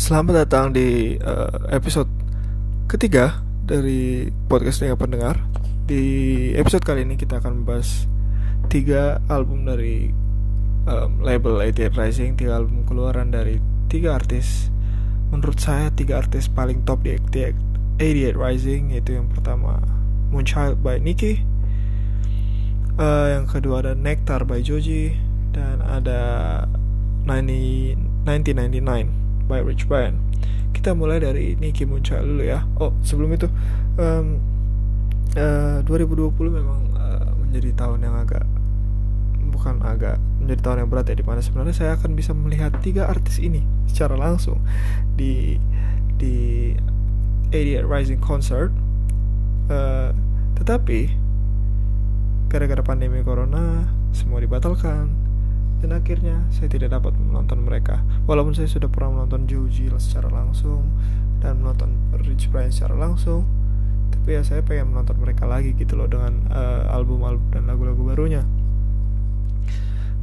Selamat datang di uh, episode ketiga dari podcast Dengar Pendengar. Di episode kali ini kita akan membahas tiga album dari um, label 88 Rising, tiga album keluaran dari tiga artis. Menurut saya tiga artis paling top di 88 Rising yaitu yang pertama Moonchild by Nicki, uh, yang kedua ada Nectar by Joji, dan ada 90, 1999 by Rich Brian. Kita mulai dari Nicki Muncha dulu ya. Oh, sebelum itu um, uh, 2020 memang uh, menjadi tahun yang agak bukan agak menjadi tahun yang berat ya di mana sebenarnya saya akan bisa melihat tiga artis ini secara langsung di di 88 Rising Concert. Uh, tetapi gara-gara pandemi corona semua dibatalkan dan akhirnya saya tidak dapat menonton mereka. Walaupun saya sudah pernah menonton Joji secara langsung dan menonton Rich Brian secara langsung tapi ya saya pengen menonton mereka lagi gitu loh dengan uh, album-album dan lagu-lagu barunya.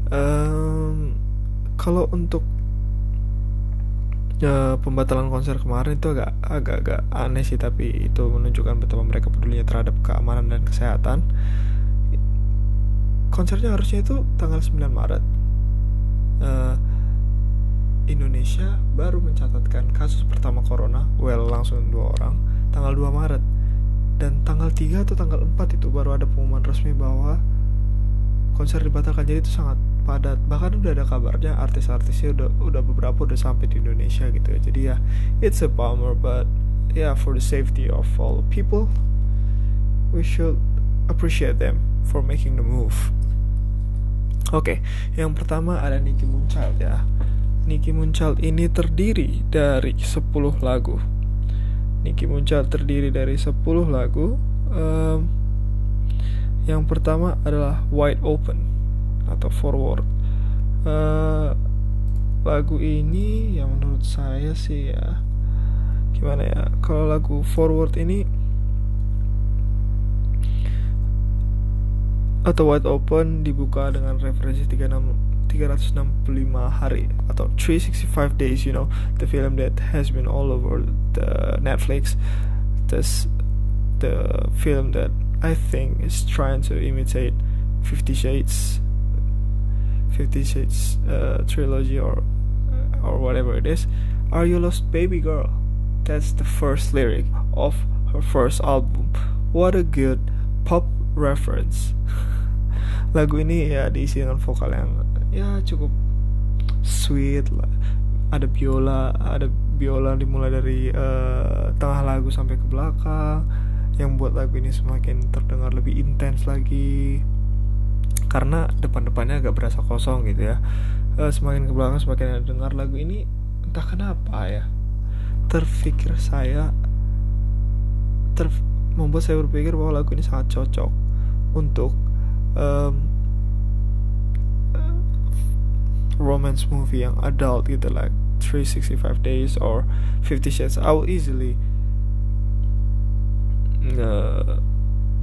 Um, kalau untuk uh, pembatalan konser kemarin itu agak agak-agak aneh sih tapi itu menunjukkan betapa mereka pedulinya terhadap keamanan dan kesehatan. Konsernya harusnya itu tanggal 9 Maret uh, Indonesia baru mencatatkan kasus pertama corona, well langsung dua orang, tanggal 2 Maret. Dan tanggal 3 atau tanggal 4 itu baru ada pengumuman resmi bahwa konser dibatalkan. Jadi itu sangat padat. Bahkan udah ada kabarnya artis-artisnya udah udah beberapa udah sampai di Indonesia gitu ya. Jadi ya it's a bummer but yeah for the safety of all people we should appreciate them for making the move. Oke, okay, yang pertama ada Nicki Munchild ya. Nicki Munchild ini terdiri dari 10 lagu. Nicki Munchild terdiri dari 10 lagu. Um, yang pertama adalah Wide Open atau Forward. Uh, lagu ini yang menurut saya sih ya gimana ya? Kalau lagu Forward ini atau wide open dibuka dengan referensi 36, 365 hari. Atau 365 days you know the film that has been all over the Netflix. This the film that I think is trying to imitate Fifty Shades Fifty Shades uh, trilogy or or whatever it is. Are you lost baby girl? That's the first lyric of her first album. What a good pop reference lagu ini ya diisi dengan vokal yang ya cukup sweet lah. Ada biola ada biola dimulai dari uh, tengah lagu sampai ke belakang yang buat lagu ini semakin terdengar lebih intens lagi. Karena depan-depannya agak berasa kosong gitu ya. Uh, semakin ke belakang semakin dengar lagu ini entah kenapa ya terpikir saya ter membuat saya berpikir bahwa lagu ini sangat cocok untuk um, romance movie yang adult gitu like 365 days or 50 shades I will easily uh,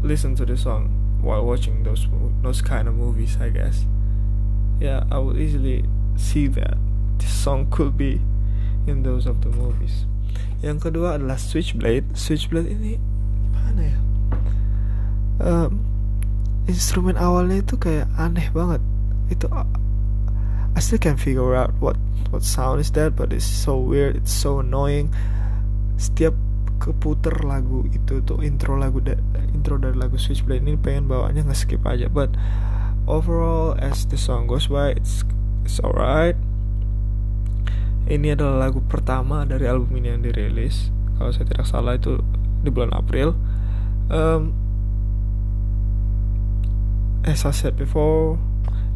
listen to the song while watching those those kind of movies I guess. Yeah I will easily see that this song could be in those of the movies. Yang kedua adalah Switchblade. Switchblade ini mana ya? Um, instrumen awalnya itu kayak aneh banget. Itu I still can't figure out what what sound is that but it's so weird it's so annoying. Setiap keputer lagu itu tuh intro lagu da intro dari lagu Switchblade ini pengen bawanya nge skip aja but overall as the song goes by it's it's alright. Ini adalah lagu pertama dari album ini yang dirilis. Kalau saya tidak salah itu di bulan April. Um, as I said before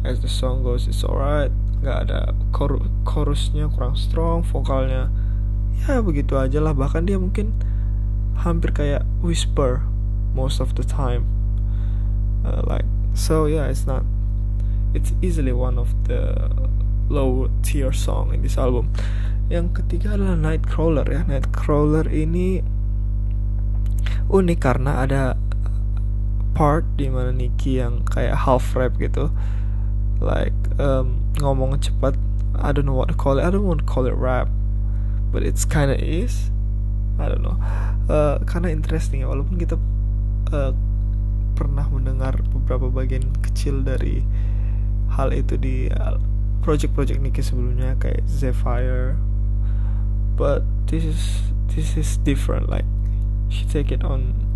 as the song goes it's alright. Nggak ada chor chorusnya kurang strong vokalnya ya begitu aja lah. Bahkan dia mungkin hampir kayak whisper most of the time. Uh, like so yeah it's not it's easily one of the low tier song in this album. Yang ketiga adalah Nightcrawler ya. Nightcrawler ini unik karena ada part di mana Nicky yang kayak half rap gitu like um, ngomong cepat I don't know what to call it. I don't want to call it rap but it's kinda is. I don't know. Uh, karena interesting ya walaupun kita uh, pernah mendengar beberapa bagian kecil dari hal itu di uh, project-project Nicky sebelumnya kayak Zephyr. But this is this is different like she take it on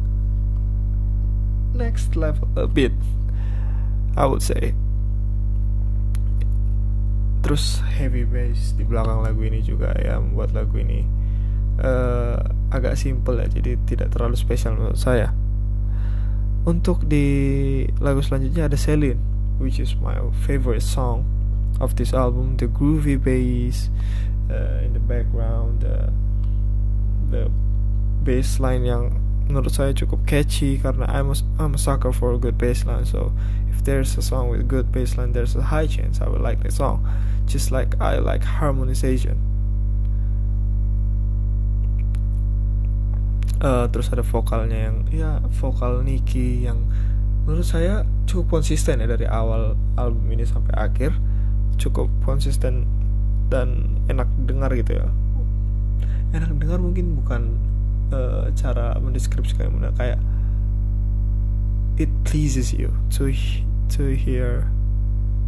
next level a bit I would say. Terus heavy bass di belakang lagu ini juga ya membuat lagu ini uh, agak simple ya jadi tidak terlalu spesial menurut saya. Untuk di lagu selanjutnya ada Celine which is my favorite song of this album the groovy bass uh, in the background the the bass line yang menurut saya cukup catchy karena I'm a, I'm a sucker for a good bass line so if there's a song with good bass line there's a high chance I would like the song just like I like harmonization. Uh, terus ada vokalnya yang ya vokal Nicky yang menurut saya cukup konsisten ya dari awal album ini sampai akhir. Cukup konsisten dan enak dengar gitu ya. Enak dengar mungkin bukan uh, cara mendeskripsikan kayak it pleases you to to hear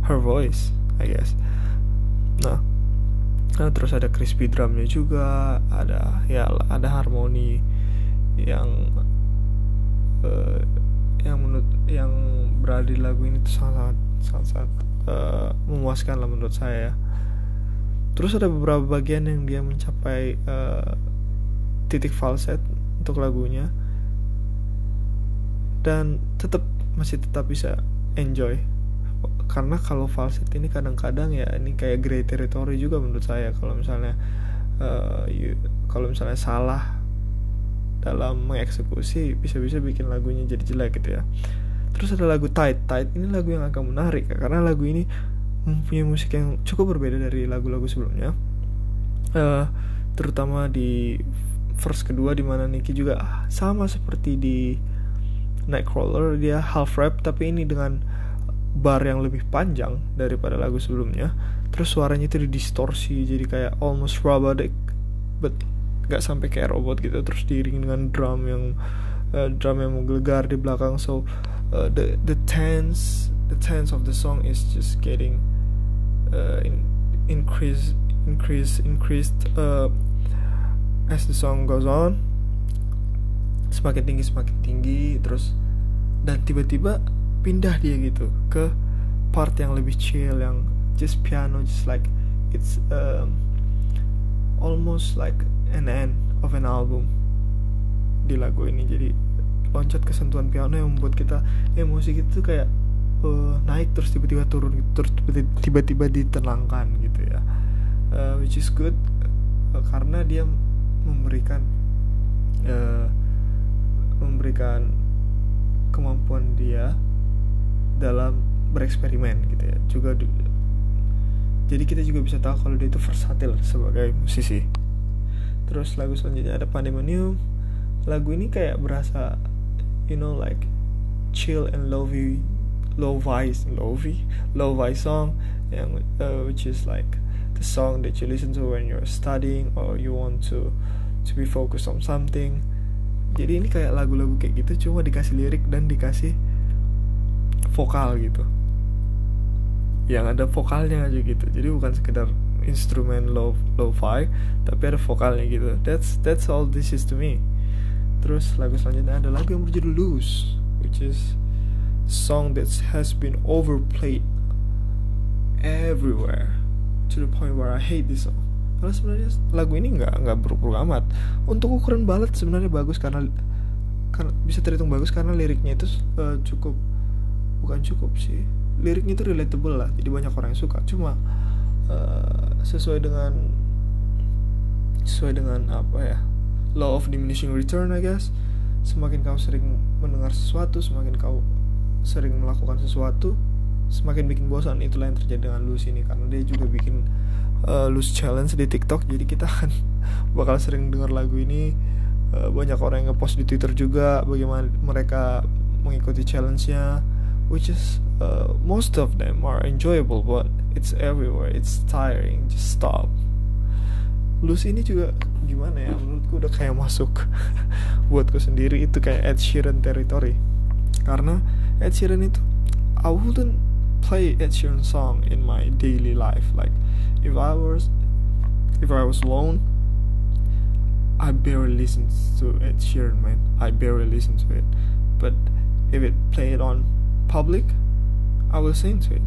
her voice I guess. Nah nah terus ada crispy drumnya juga ada ya ada harmoni yang uh, yang menurut yang berada di lagu ini tuh sangat sangat sangat, uh, memuaskan lah menurut saya. Terus ada beberapa bagian yang dia mencapai uh, titik falset untuk lagunya. Dan tetap masih tetap bisa enjoy. Karena kalau falset ini kadang-kadang ya ini kayak grey territory juga menurut saya. Kalau misalnya uh, kalau misalnya salah dalam mengeksekusi bisa-bisa bikin lagunya jadi jelek gitu ya. Terus ada lagu Tight Tight ini lagu yang agak menarik karena lagu ini mempunyai musik yang cukup berbeda dari lagu-lagu sebelumnya. Uh, terutama di verse kedua di mana Nicky juga sama seperti di Nightcrawler dia half rap tapi ini dengan bar yang lebih panjang daripada lagu sebelumnya. Terus suaranya itu didistorsi jadi kayak almost robotic but gak sampai kayak robot gitu. Terus diiring dengan drum yang uh, drum yang menggelegar di belakang. So uh, the the tense the tense of the song is just getting uh, in, increase increase increased uh, as the song goes on semakin tinggi semakin tinggi terus dan tiba-tiba pindah dia gitu ke part yang lebih chill yang just piano just like it's um, almost like an end of an album di lagu ini. Jadi loncat ke sentuhan piano yang membuat kita emosi gitu kayak uh, naik terus tiba-tiba turun terus tiba-tiba ditenangkan gitu ya. Uh, which is good uh, karena dia memberikan uh, memberikan kemampuan dia dalam bereksperimen gitu ya. Juga jadi kita juga bisa tahu kalau dia itu versatil sebagai musisi. Terus lagu selanjutnya ada Pandemonium. Lagu ini kayak berasa you know like chill and lovey low voice lovey low voice song yang uh, which is like the song that you listen to when you're studying or you want to to be focused on something. Jadi ini kayak lagu-lagu kayak gitu cuma dikasih lirik dan dikasih vokal gitu. Yang ada vokalnya aja gitu. Jadi bukan sekedar instrumen low low fi tapi ada vokalnya gitu. That's that's all this is to me. Terus lagu selanjutnya ada lagu yang berjudul Loose which is song that has been overplayed everywhere to the point where I hate this song. Karena sebenarnya lagu ini nggak nggak buruk-buruk amat. Untuk ukuran balat sebenarnya bagus karena kan bisa terhitung bagus karena liriknya itu uh, cukup bukan cukup sih. Liriknya itu relatable lah jadi banyak orang yang suka. Cuma uh, sesuai dengan sesuai dengan apa ya law of diminishing return I guess semakin kau sering mendengar sesuatu semakin kau sering melakukan sesuatu semakin bikin bosan. Itulah yang terjadi dengan Luz ini karena dia juga bikin uh, Luz challenge di TikTok. Jadi kita kan bakal sering dengar lagu ini. Uh, banyak orang yang ngepost di Twitter juga bagaimana mereka mengikuti challenge-nya which is uh, most of them are enjoyable but it's everywhere. It's tiring. Just stop. Lose ini juga gimana ya? Menurutku udah kayak masuk buatku sendiri. Itu kayak Ed Sheeran territory. Karena Ed Sheeran itu I wouldn't play Ed Sheeran song in my daily life. Like if I was if I was alone I barely listen to Ed Sheeran man. I barely listen to it. But if it played on public I will sing to it.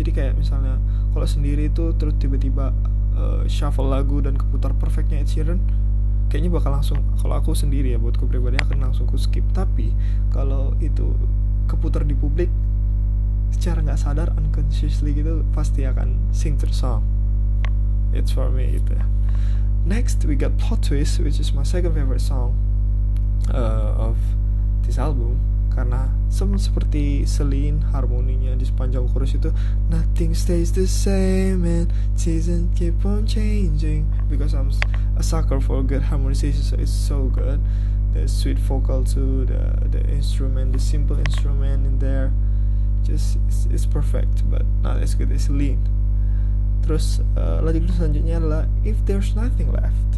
Jadi kayak misalnya kalau sendiri itu terus tiba-tiba uh, shuffle lagu dan keputar perfectnya Ed Sheeran kayaknya bakal langsung kalau aku sendiri ya buatku pribadi akan langsung ku skip. Tapi kalau itu keputar di publik secara nggak sadar unconsciously gitu pasti akan sing the song it's for me gitu ya. Next we got plot twist which is my second favorite song uh, of this album. Karena sama seperti Celine harmoninya di sepanjang chorus itu nothing stays the same and season keep on changing because I'm a sucker for good harmonization so it's so good. The sweet vocal to the the instrument the simple instrument in there just it's, it's perfect but not as good as lean terus uh, lagu selanjutnya adalah if there's nothing left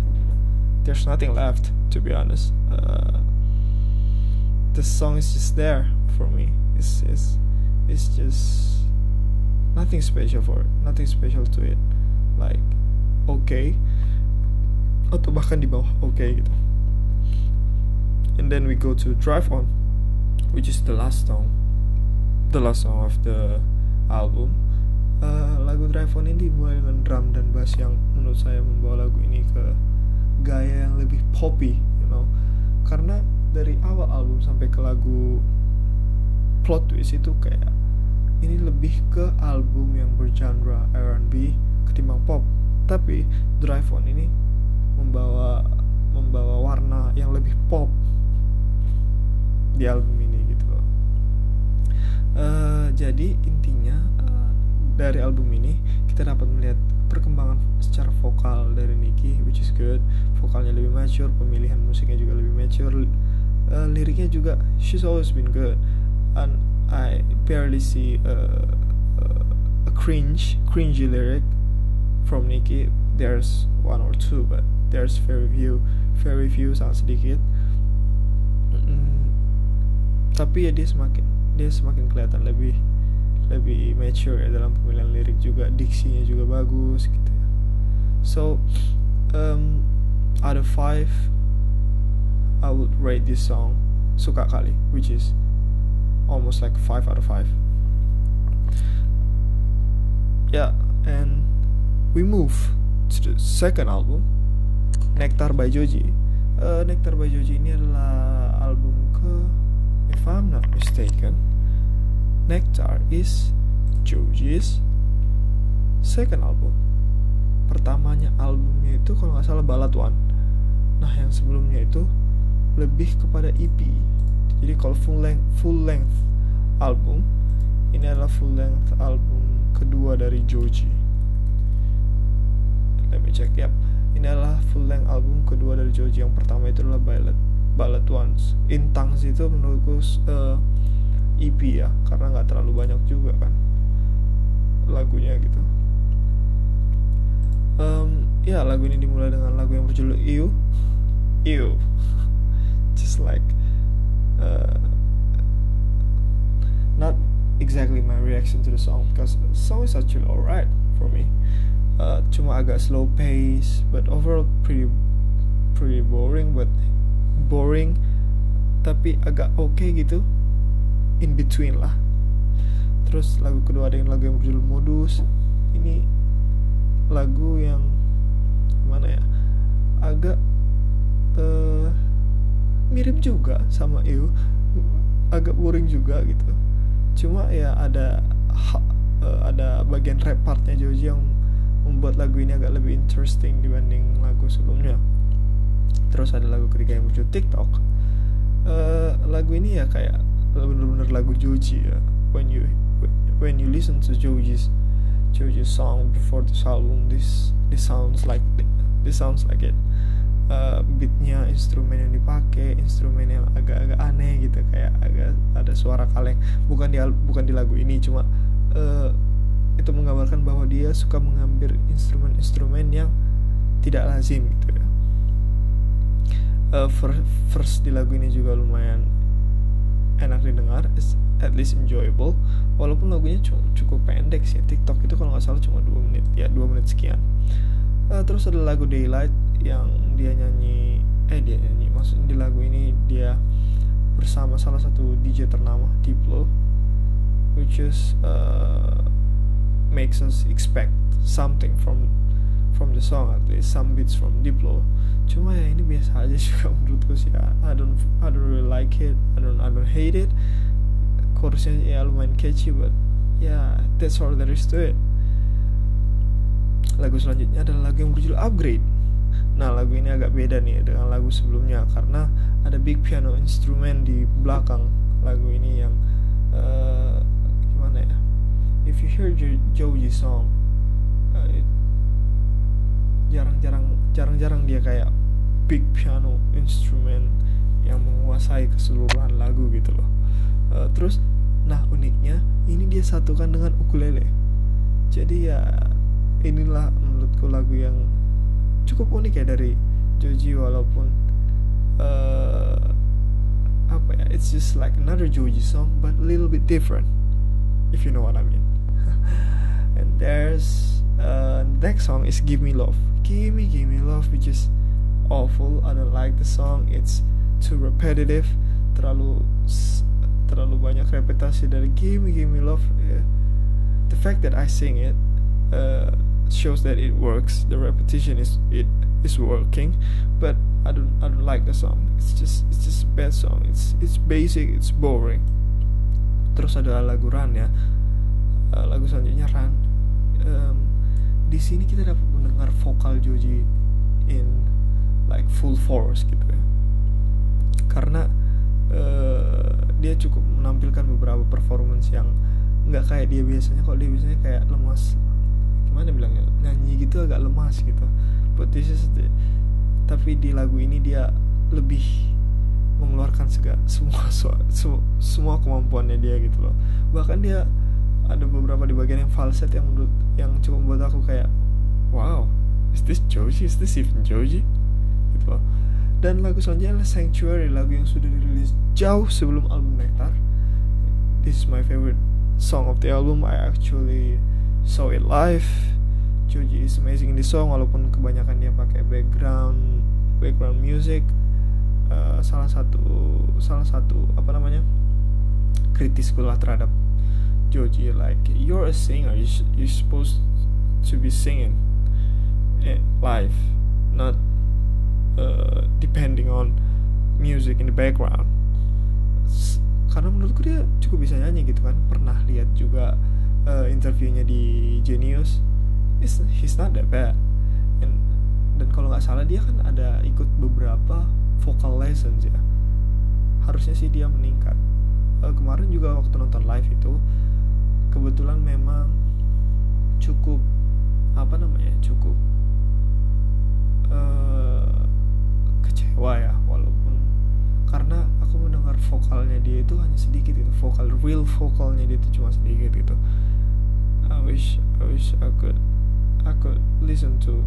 there's nothing left to be honest uh, the song is just there for me. It's it's it's just nothing special for it. nothing special to it. Like okay atau bahkan di bawah okay gitu. And then we go to Drive On, which is the last song, the last song of the album. Uh, lagu Drive On ini dibuat dengan drum dan bass yang menurut saya membawa lagu ini ke gaya yang lebih poppy, you know, karena dari awal album sampai ke lagu plot twist itu kayak ini lebih ke album yang bergenre R&B ketimbang pop tapi Drive On ini membawa membawa warna yang lebih pop di album uh, jadi intinya uh, dari album ini kita dapat melihat perkembangan secara vokal dari Nicky which is good. Vokalnya lebih mature pemilihan musiknya juga lebih mature. Uh, liriknya juga she's always been good. And I barely see a, a, a cringe cringy lyric from Nicki. There's one or two but there's very few very few sangat sedikit. Mm, tapi ya dia semakin dia semakin kelihatan lebih lebih mature ya dalam pemilihan lirik juga. Diksinya juga bagus gitu ya. So um, out of five I would rate this song suka kali which is almost like 5 out of 5 yeah and we move to the second album Nectar by Joji. Uh, Nectar by Joji ini adalah album ke if I'm not mistaken Nectar is Joji's second album. Pertamanya albumnya itu kalau nggak salah Ballad One. Nah yang sebelumnya itu lebih kepada EP jadi kalau full length full length album ini adalah full length album kedua dari Joji. Let me check yep. Ini adalah full length album kedua dari Joji. Yang pertama itu adalah Ballad Ballad Ones Intangs itu menurutku uh, eh, EP ya karena nggak terlalu banyak juga kan lagunya gitu. Um, ya lagu ini dimulai dengan lagu yang berjudul Ew. Ew. Just like uh, not exactly my reaction to the song because the song is actually alright for me. Uh, cuma agak slow pace but overall pretty pretty boring but boring tapi agak oke okay gitu in between lah. Terus lagu kedua ada yang lagu yang berjudul modus. Ini lagu yang gimana ya agak uh, mirip juga sama EU agak boring juga gitu. Cuma ya ada uh, ada bagian rap partnya Joji yang membuat lagu ini agak lebih interesting dibanding lagu sebelumnya terus ada lagu ketiga yang muncul TikTok. Uh, lagu ini ya kayak bener-bener lagu Joji ya. When you when you listen to Joji's Joji's song before this album this this sounds like this sounds like it. Uh, beatnya instrumen yang dipakai instrumen yang agak-agak aneh gitu kayak agak ada suara kaleng. Bukan di bukan di lagu ini cuma uh, itu menggambarkan bahwa dia suka mengambil instrumen-instrumen yang tidak lazim gitu ya uh, first, di lagu ini juga lumayan enak didengar at least enjoyable. Walaupun lagunya cukup pendek sih TikTok itu kalau nggak salah cuma dua menit ya dua menit sekian. Uh, terus ada lagu Daylight yang dia nyanyi eh dia nyanyi maksudnya di lagu ini dia bersama salah satu DJ ternama Diplo which is uh, makes us expect something from from the song at least some beats from Diplo cuma ya ini biasa aja juga menurutku sih I don't I don't really like it. I don't I don't hate it. Chorusnya ya lumayan catchy but ya yeah, that's all there is to it. Lagu selanjutnya adalah lagu yang berjudul Upgrade. Nah lagu ini agak beda nih dengan lagu sebelumnya karena ada big piano instrumen di belakang lagu ini yang uh, gimana ya? If you hear Joji song uh, jarang-jarang jarang-jarang dia kayak big piano instrumen yang menguasai keseluruhan lagu gitu loh. Uh, terus nah uniknya ini dia satukan dengan ukulele. Jadi ya inilah menurutku lagu yang cukup unik ya dari Joji walaupun uh, apa ya it's just like another Joji song but a little bit different if you know what I mean. And there's uh, next song is Give Me Love. Give Me Give Me Love which is awful. I don't like the song. It's too repetitive. Terlalu terlalu banyak repetasi dari give me give me love yeah. the fact that I sing it uh, shows that it works. The repetition is it is working. But I don't I don't like the song. It's just it's just a bad song. It's it's basic. It's boring. Terus ada lagu Run ya. Uh, lagu selanjutnya Run um, di sini kita dapat mendengar vokal Joji in like full force gitu ya. Karena uh, dia cukup menampilkan beberapa performance yang nggak kayak dia biasanya. Kalau dia biasanya kayak lemas gimana bilangnya? Nyanyi gitu agak lemas gitu. But this is the, tapi di lagu ini dia lebih mengeluarkan segala semua semua, semua kemampuannya dia gitu loh. Bahkan dia ada beberapa di bagian yang falset yang menurut yang cukup membuat aku kayak wow is this Joji? Is this even Joji? Gitu loh. Dan lagu selanjutnya adalah Sanctuary lagu yang sudah dirilis jauh sebelum album Nectar. This is my favorite song of the album. I actually saw it live. Joji is amazing in the song walaupun kebanyakan dia pakai background background music. Uh, salah satu salah satu apa namanya kritis lah terhadap Joji like you're a singer. You you're supposed to be singing live not uh, depending on music in the background. Karena menurutku dia cukup bisa nyanyi gitu kan. Pernah lihat juga uh, interviewnya di Genius. It's, he's not that bad. And, dan kalau nggak salah dia kan ada ikut beberapa vocal lessons ya. Harusnya sih dia meningkat. Uh, kemarin juga waktu nonton live itu kebetulan memang cukup apa namanya cukup uh, kecewa ya walaupun karena aku mendengar vokalnya dia itu hanya sedikit itu vokal real vokalnya dia itu cuma sedikit gitu. I wish I wish I could I could listen to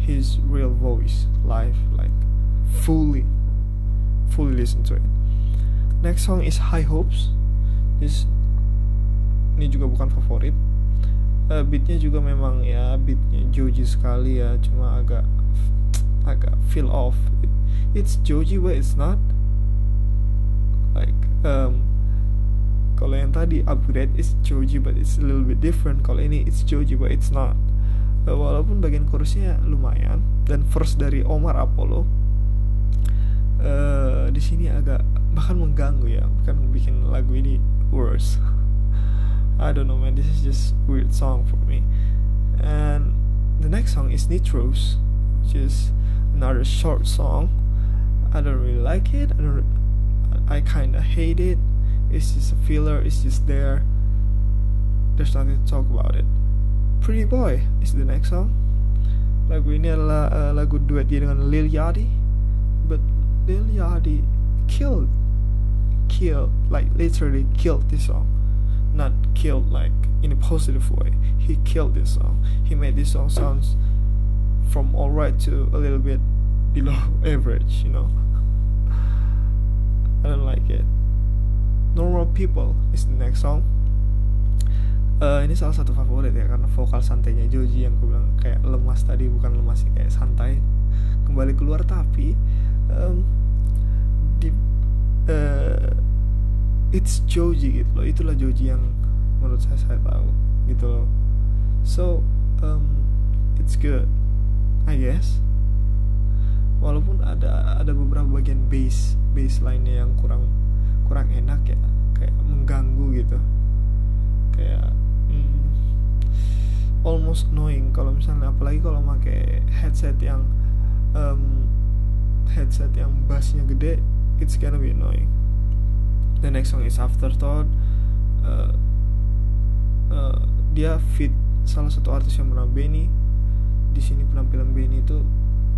his real voice live like fully fully listen to it. Next song is High Hopes. This ini juga bukan favorit. Uh, beatnya juga memang ya beatnya Joji sekali ya cuma agak agak feel off. It, it's Joji but it's not like um, kalau yang tadi upgrade is Joji but it's a little bit different. Kalau ini it's Joji but it's not. Uh, walaupun bagian chorusnya lumayan dan first dari Omar Apollo uh, di sini agak bahkan mengganggu ya bukan bikin lagu ini worse I don't know man this is just weird song for me and the next song is Nitros which is another short song. I don't really like it. I don't. I kind of hate it. It's just a filler. It's just there. There's nothing to talk about it. Pretty Boy is the next song. Lagu ini adalah uh, lagu duet dia dengan Lil Yachty. But Lil Yachty killed, killed, like literally killed this song. Not killed like in a positive way. He killed this song. He made this song sounds from alright to a little bit below average you know I don't like it normal people is the next song uh, ini salah satu favorit ya karena vokal santainya Joji yang gue bilang kayak lemas tadi bukan lemas sih kayak santai kembali keluar tapi um, di uh, it's Joji gitu loh. Itulah Joji yang menurut saya saya tahu gitu loh. So um, it's good I guess. Walaupun ada ada beberapa bagian bass bass lainnya yang kurang kurang enak ya. Kayak mengganggu gitu. Kayak hmm, almost annoying kalau misalnya apalagi kalau pakai headset yang um, headset yang bassnya gede it's gonna be annoying the next song is Afterthought. Uh, uh, dia fit salah satu artis yang bernama Benny. Di sini penampilan Benny itu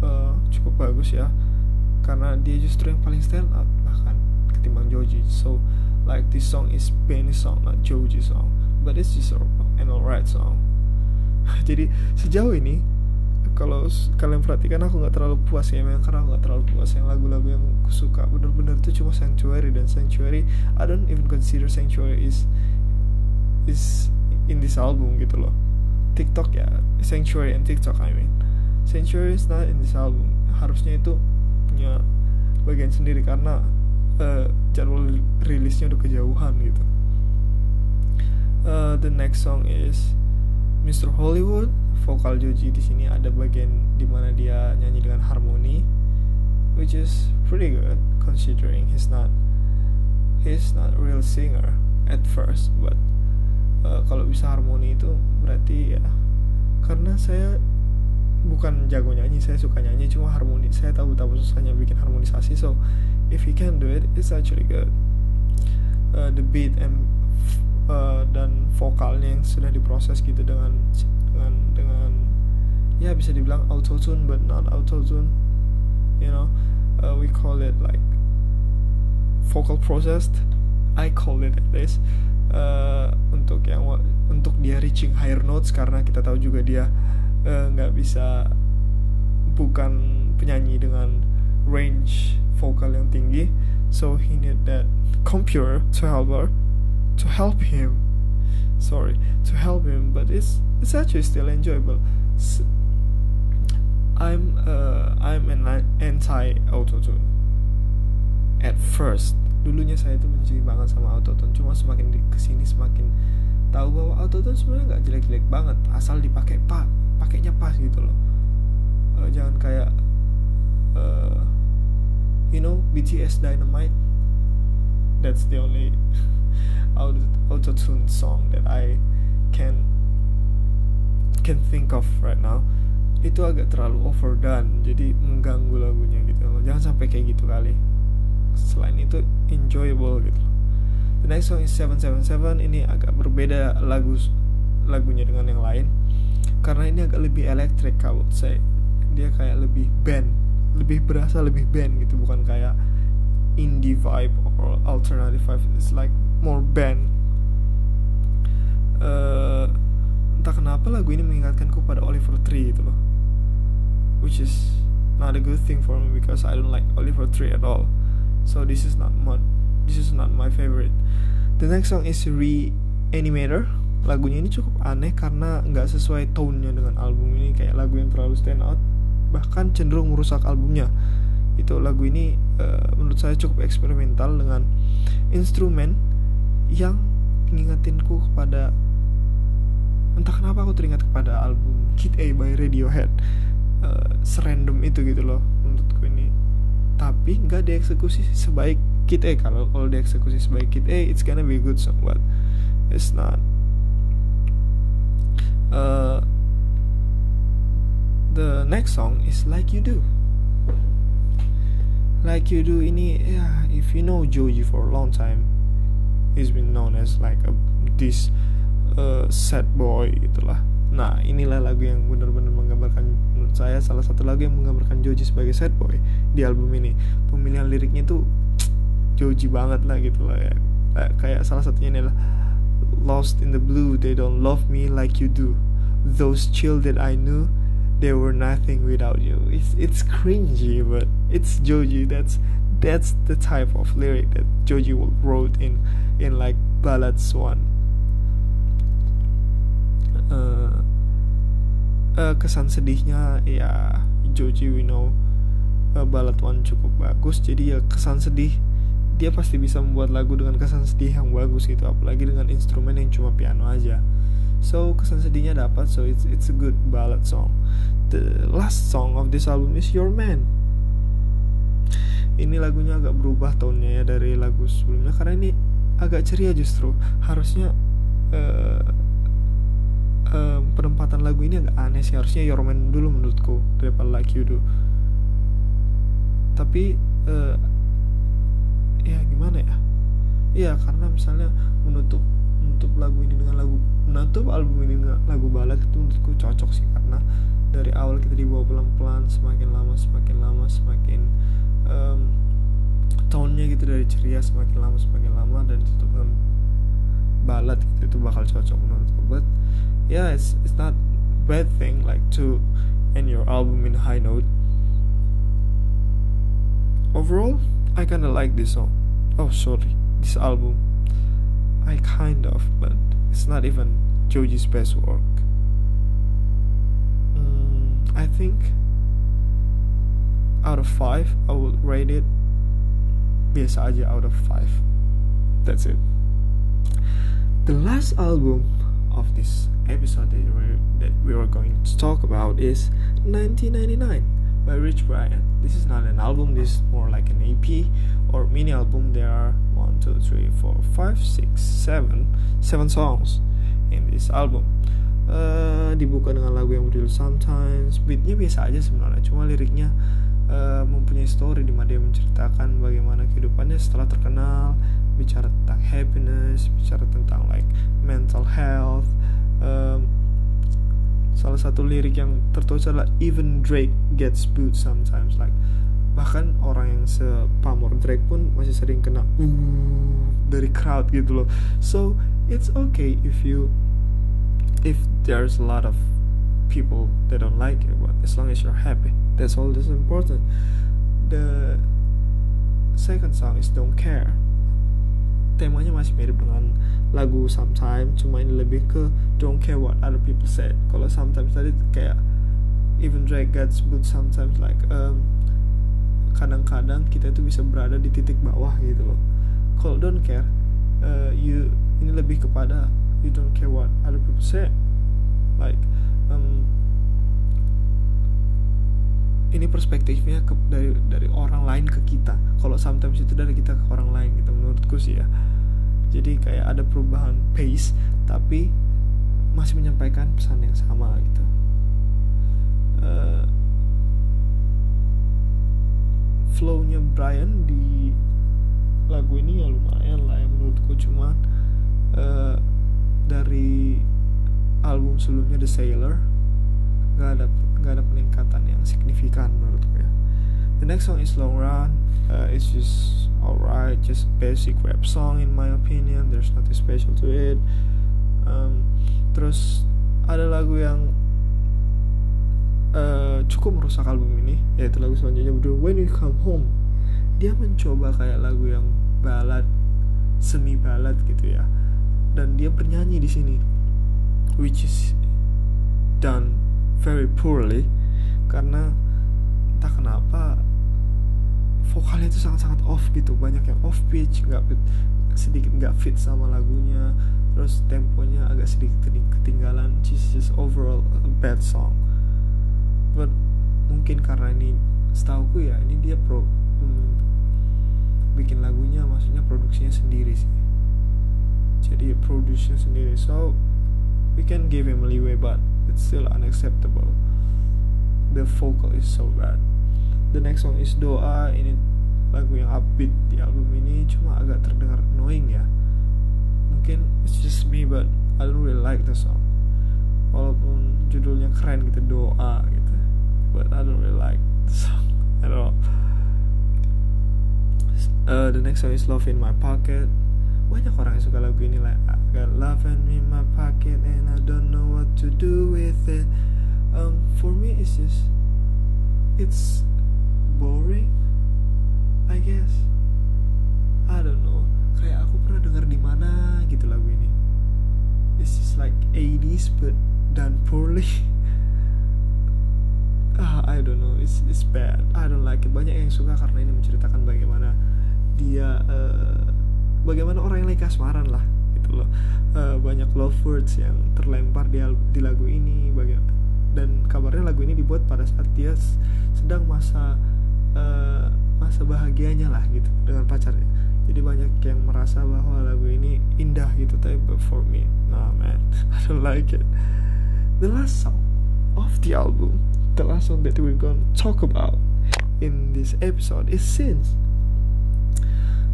uh, cukup bagus ya. Karena dia justru yang paling stand out bahkan ketimbang Joji. So like this song is Benny song not Joji song. But it's just an alright song. Jadi sejauh ini kalau kalian perhatikan aku nggak terlalu puas ya memang karena aku nggak terlalu puas yang lagu-lagu yang aku suka. Bener-bener itu cuma Sanctuary dan Sanctuary I don't even consider Sanctuary is is in this album gitu loh. TikTok ya Sanctuary and TikTok I mean. Sanctuary is not in this album. Harusnya itu punya bagian sendiri karena uh, jadwal rilisnya udah kejauhan gitu. Uh, the next song is Mr. Hollywood vokal Joji di sini ada bagian di mana dia nyanyi dengan harmoni which is pretty good considering he's not he's not real singer at first but uh, kalau bisa harmoni itu berarti ya karena saya bukan jago nyanyi saya suka nyanyi cuma harmoni saya tahu betapa susahnya bikin harmonisasi so if he can do it it's actually good. Uh, the beat and uh, dan vokalnya yang sudah diproses gitu dengan dengan dengan ya bisa dibilang auto tune but not auto tune you know? Uh, we call it like vocal processed. I call it at least. Uh, untuk yang untuk dia reaching higher notes karena kita tahu juga dia Eh, nggak uh, bisa bukan penyanyi dengan range vokal yang tinggi. So he need that computer to help her to help him. Sorry to help him but it's it's actually still enjoyable. So, I'm uh, I'm an anti autotune at first dulunya saya itu benci banget sama autotune. Cuma semakin di ke sini semakin tahu bahwa autotune sebenarnya nggak jelek-jelek banget. Asal dipakai pak pakainya pas gitu loh. Uh, jangan kayak uh, you know BTS Dynamite. That's the only auto tune song that I can can think of right now itu agak terlalu overdone jadi mengganggu lagunya gitu. Loh jangan sampai kayak gitu kali. Selain itu enjoyable gitu. The next song is 777 ini agak berbeda lagu lagunya dengan yang lain. Karena ini agak lebih elektrik kalau saya dia kayak lebih band lebih berasa lebih band gitu. Bukan kayak indie vibe or alternative vibe. It's like more band. Uh, entah kenapa lagu ini mengingatkanku pada Oliver Tree gitu loh. Which is not a good thing for me because I don't like Oliver Tree at all. So this is not my this is not my favorite. The next song is Reanimator. Lagunya ini cukup aneh karena nggak sesuai tone-nya dengan album ini. Kayak lagu yang terlalu stand out bahkan cenderung merusak albumnya. Itu lagu ini uh, menurut saya cukup eksperimental dengan instrumen yang mengingatinku kepada entah kenapa aku teringat kepada album Kid A by Radiohead uh, serandom itu gitu loh menurutku ini. Tapi nggak dieksekusi sebaik Kid A. Kalau kalau dieksekusi sebaik Kid A it's gonna be good song but it's not. Uh, the next song is like you do. Like you do ini ya if you know Joji for a long time he's been known as like a this uh, sad boy itulah nah inilah lagu yang benar-benar menggambarkan menurut saya salah satu lagu yang menggambarkan Joji sebagai sad boy di album ini. Pemilihan liriknya tuh Joji banget lah gitu lah ya. Kayak salah satunya ini adalah lost in the blue they don't love me like you do. Those chill that I knew they were nothing without you. It's it's cringy but it's Joji. That's that's the type of lyric that Joji wrote in in like ballads one uh, uh, kesan sedihnya ya Joji we know uh, ballad one cukup bagus. Jadi ya kesan sedih dia pasti bisa membuat lagu dengan kesan sedih yang bagus gitu apalagi dengan instrumen yang cuma piano aja. So kesan sedihnya dapat so it's it's a good ballad song. The last song of this album is Your Man. Ini lagunya agak berubah tonnya ya dari lagu sebelumnya karena ini agak ceria justru. Harusnya uh, penempatan lagu ini agak aneh sih. Harusnya Your Man dulu menurutku daripada Like You Do. Tapi uh, ya gimana ya? Iya karena misalnya menutup menutup lagu ini dengan lagu menutup album ini dengan lagu balad itu menurutku cocok sih. Karena dari awal kita dibawa pelan-pelan semakin lama semakin lama semakin um, tone-nya gitu dari ceria semakin lama semakin lama dan ditutup dengan balad gitu. Itu bakal cocok menurutku. But yeah it's it's not bad thing like to end your album in high note. Overall I kinda like this song. Oh sorry this album. I kind of but it's not even Joji's best work. Mm, I think out of 5 I would rate it biasa aja out of 5 that's it. The last album of this episode that we, that we are going to talk about is 1999 by Rich Brian. This is not an album, this is more like an EP or mini album. There are one, two, three, four, five, six, seven, seven songs in this album. Uh, dibuka dengan lagu yang berjudul Sometimes Beatnya biasa aja sebenarnya Cuma liriknya uh, mempunyai story di mana dia menceritakan bagaimana kehidupannya setelah terkenal Bicara tentang happiness Bicara tentang like mental health um, salah satu lirik yang tertulis adalah even Drake gets booed sometimes like bahkan orang yang sepamor Drake pun masih sering kena dari crowd gitu loh. So it's okay if you if there's a lot of people that don't like you but as long as you're happy that's all that's important. The second song is don't care. Temanya masih mirip dengan lagu sometimes cuma ini lebih ke don't care what other people said. Kalau sometimes tadi kayak even Drake gets but sometimes like um, kadang-kadang kita tuh bisa berada di titik bawah gitu loh. Kalau don't care uh, you ini lebih kepada you don't care what other people say. Like um, ini perspektifnya ke, dari dari orang lain ke kita. Kalau sometimes itu dari kita ke orang lain gitu menurutku sih ya jadi kayak ada perubahan pace tapi masih menyampaikan pesan yang sama gitu. Uh, flownya Brian di lagu ini ya lumayan lah ya menurutku. Cuma uh, dari album sebelumnya The Sailor nggak ada nggak ada peningkatan yang signifikan menurutku ya. The next song is Long Run uh, it's just alright just basic rap song in my opinion there's nothing special to it. Um, terus ada lagu yang uh, cukup merusak album ini yaitu lagu selanjutnya berjudul When You Come Home. Dia mencoba kayak lagu yang balad semi balad gitu ya. Dan dia bernyanyi di sini which is done very poorly karena entah kenapa vokalnya itu sangat-sangat off gitu. Banyak yang off pitch nggak sedikit nggak fit sama lagunya. Terus temponya agak sedikit ketinggalan. Just, just overall a bad song. But mungkin karena ini setauku ya ini dia pro hmm, bikin lagunya maksudnya produksinya sendiri sih. Jadi produksinya sendiri. So we can give him leeway but it's still unacceptable. The vocal is so bad the next song is doa. Ini lagu yang upbeat di album ini cuma agak terdengar annoying ya. Mungkin it's just me but I don't really like the song. Walaupun judulnya keren gitu doa gitu. But I don't really like the song at all. Uh, the next song is love in my pocket. Banyak orang yang suka lagu ini lah I got love in my pocket and I don't know what to do with it. Um, for me it's just it's boring I guess. I don't know. Kayak aku pernah dengar di mana gitu lagu ini. It's just like 80s but done poorly. Ah I don't know. It's it's bad. I don't like it. Banyak yang suka karena ini menceritakan bagaimana dia uh, bagaimana orang yang lagi kasmaran lah gitu loh. Uh, banyak love words yang terlempar di di lagu ini bagaimana dan kabarnya lagu ini dibuat pada saat dia sedang masa uh, masa bahagianya lah gitu dengan pacarnya. Jadi banyak yang merasa bahwa lagu ini indah gitu tapi but for me nah man I don't like it. The last song of the album the last song that we're gonna talk about in this episode is Sins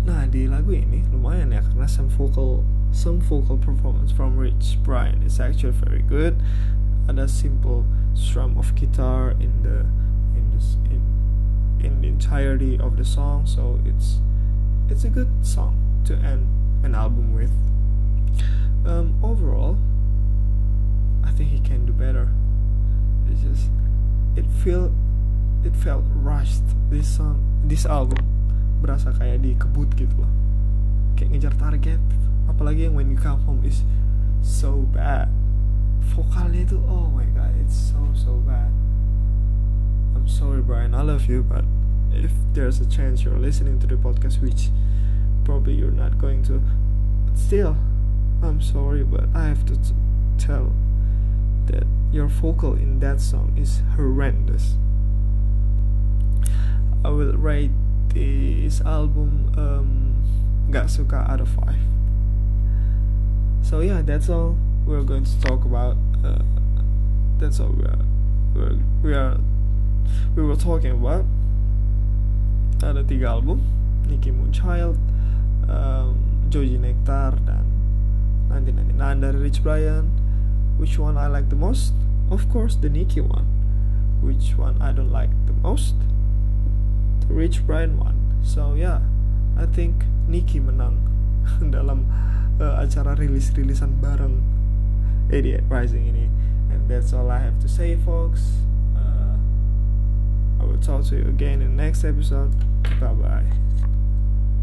nah di lagu ini lumayan ya karena some vocal some vocal performance from Rich Brian is actually very good. Ada simple strum of guitar in the in this in in the entirety of the song so it's it's a good song to end an album with. Um, overall I think he can do better. It's just it feel it felt rushed this song this album. Berasa kayak dikebut gitu loh. Kayak ngejar target. Apalagi yang when you come home is so bad. Vokalnya itu oh my god it's so so bad I'm sorry Brian I love you but if there's a chance you're listening to the podcast which probably you're not going to still I'm sorry but I have to t- tell that your vocal in that song is horrendous. I will rate this album um, gak suka out of five. So yeah that's all we're going to talk about uh, that's all we are we're, we are we were talking about ada tiga album Nicki Moonchild um, Joji Nectar dan nanti nanti nah dari Rich Brian which one I like the most? Of course the Nicki one. Which one I don't like the most? The Rich Brian one. So yeah I think Nicki menang dalam uh, acara rilis-rilisan bareng 88 Rising ini. And that's all I have to say folks will talk to you again in the next episode. Bye bye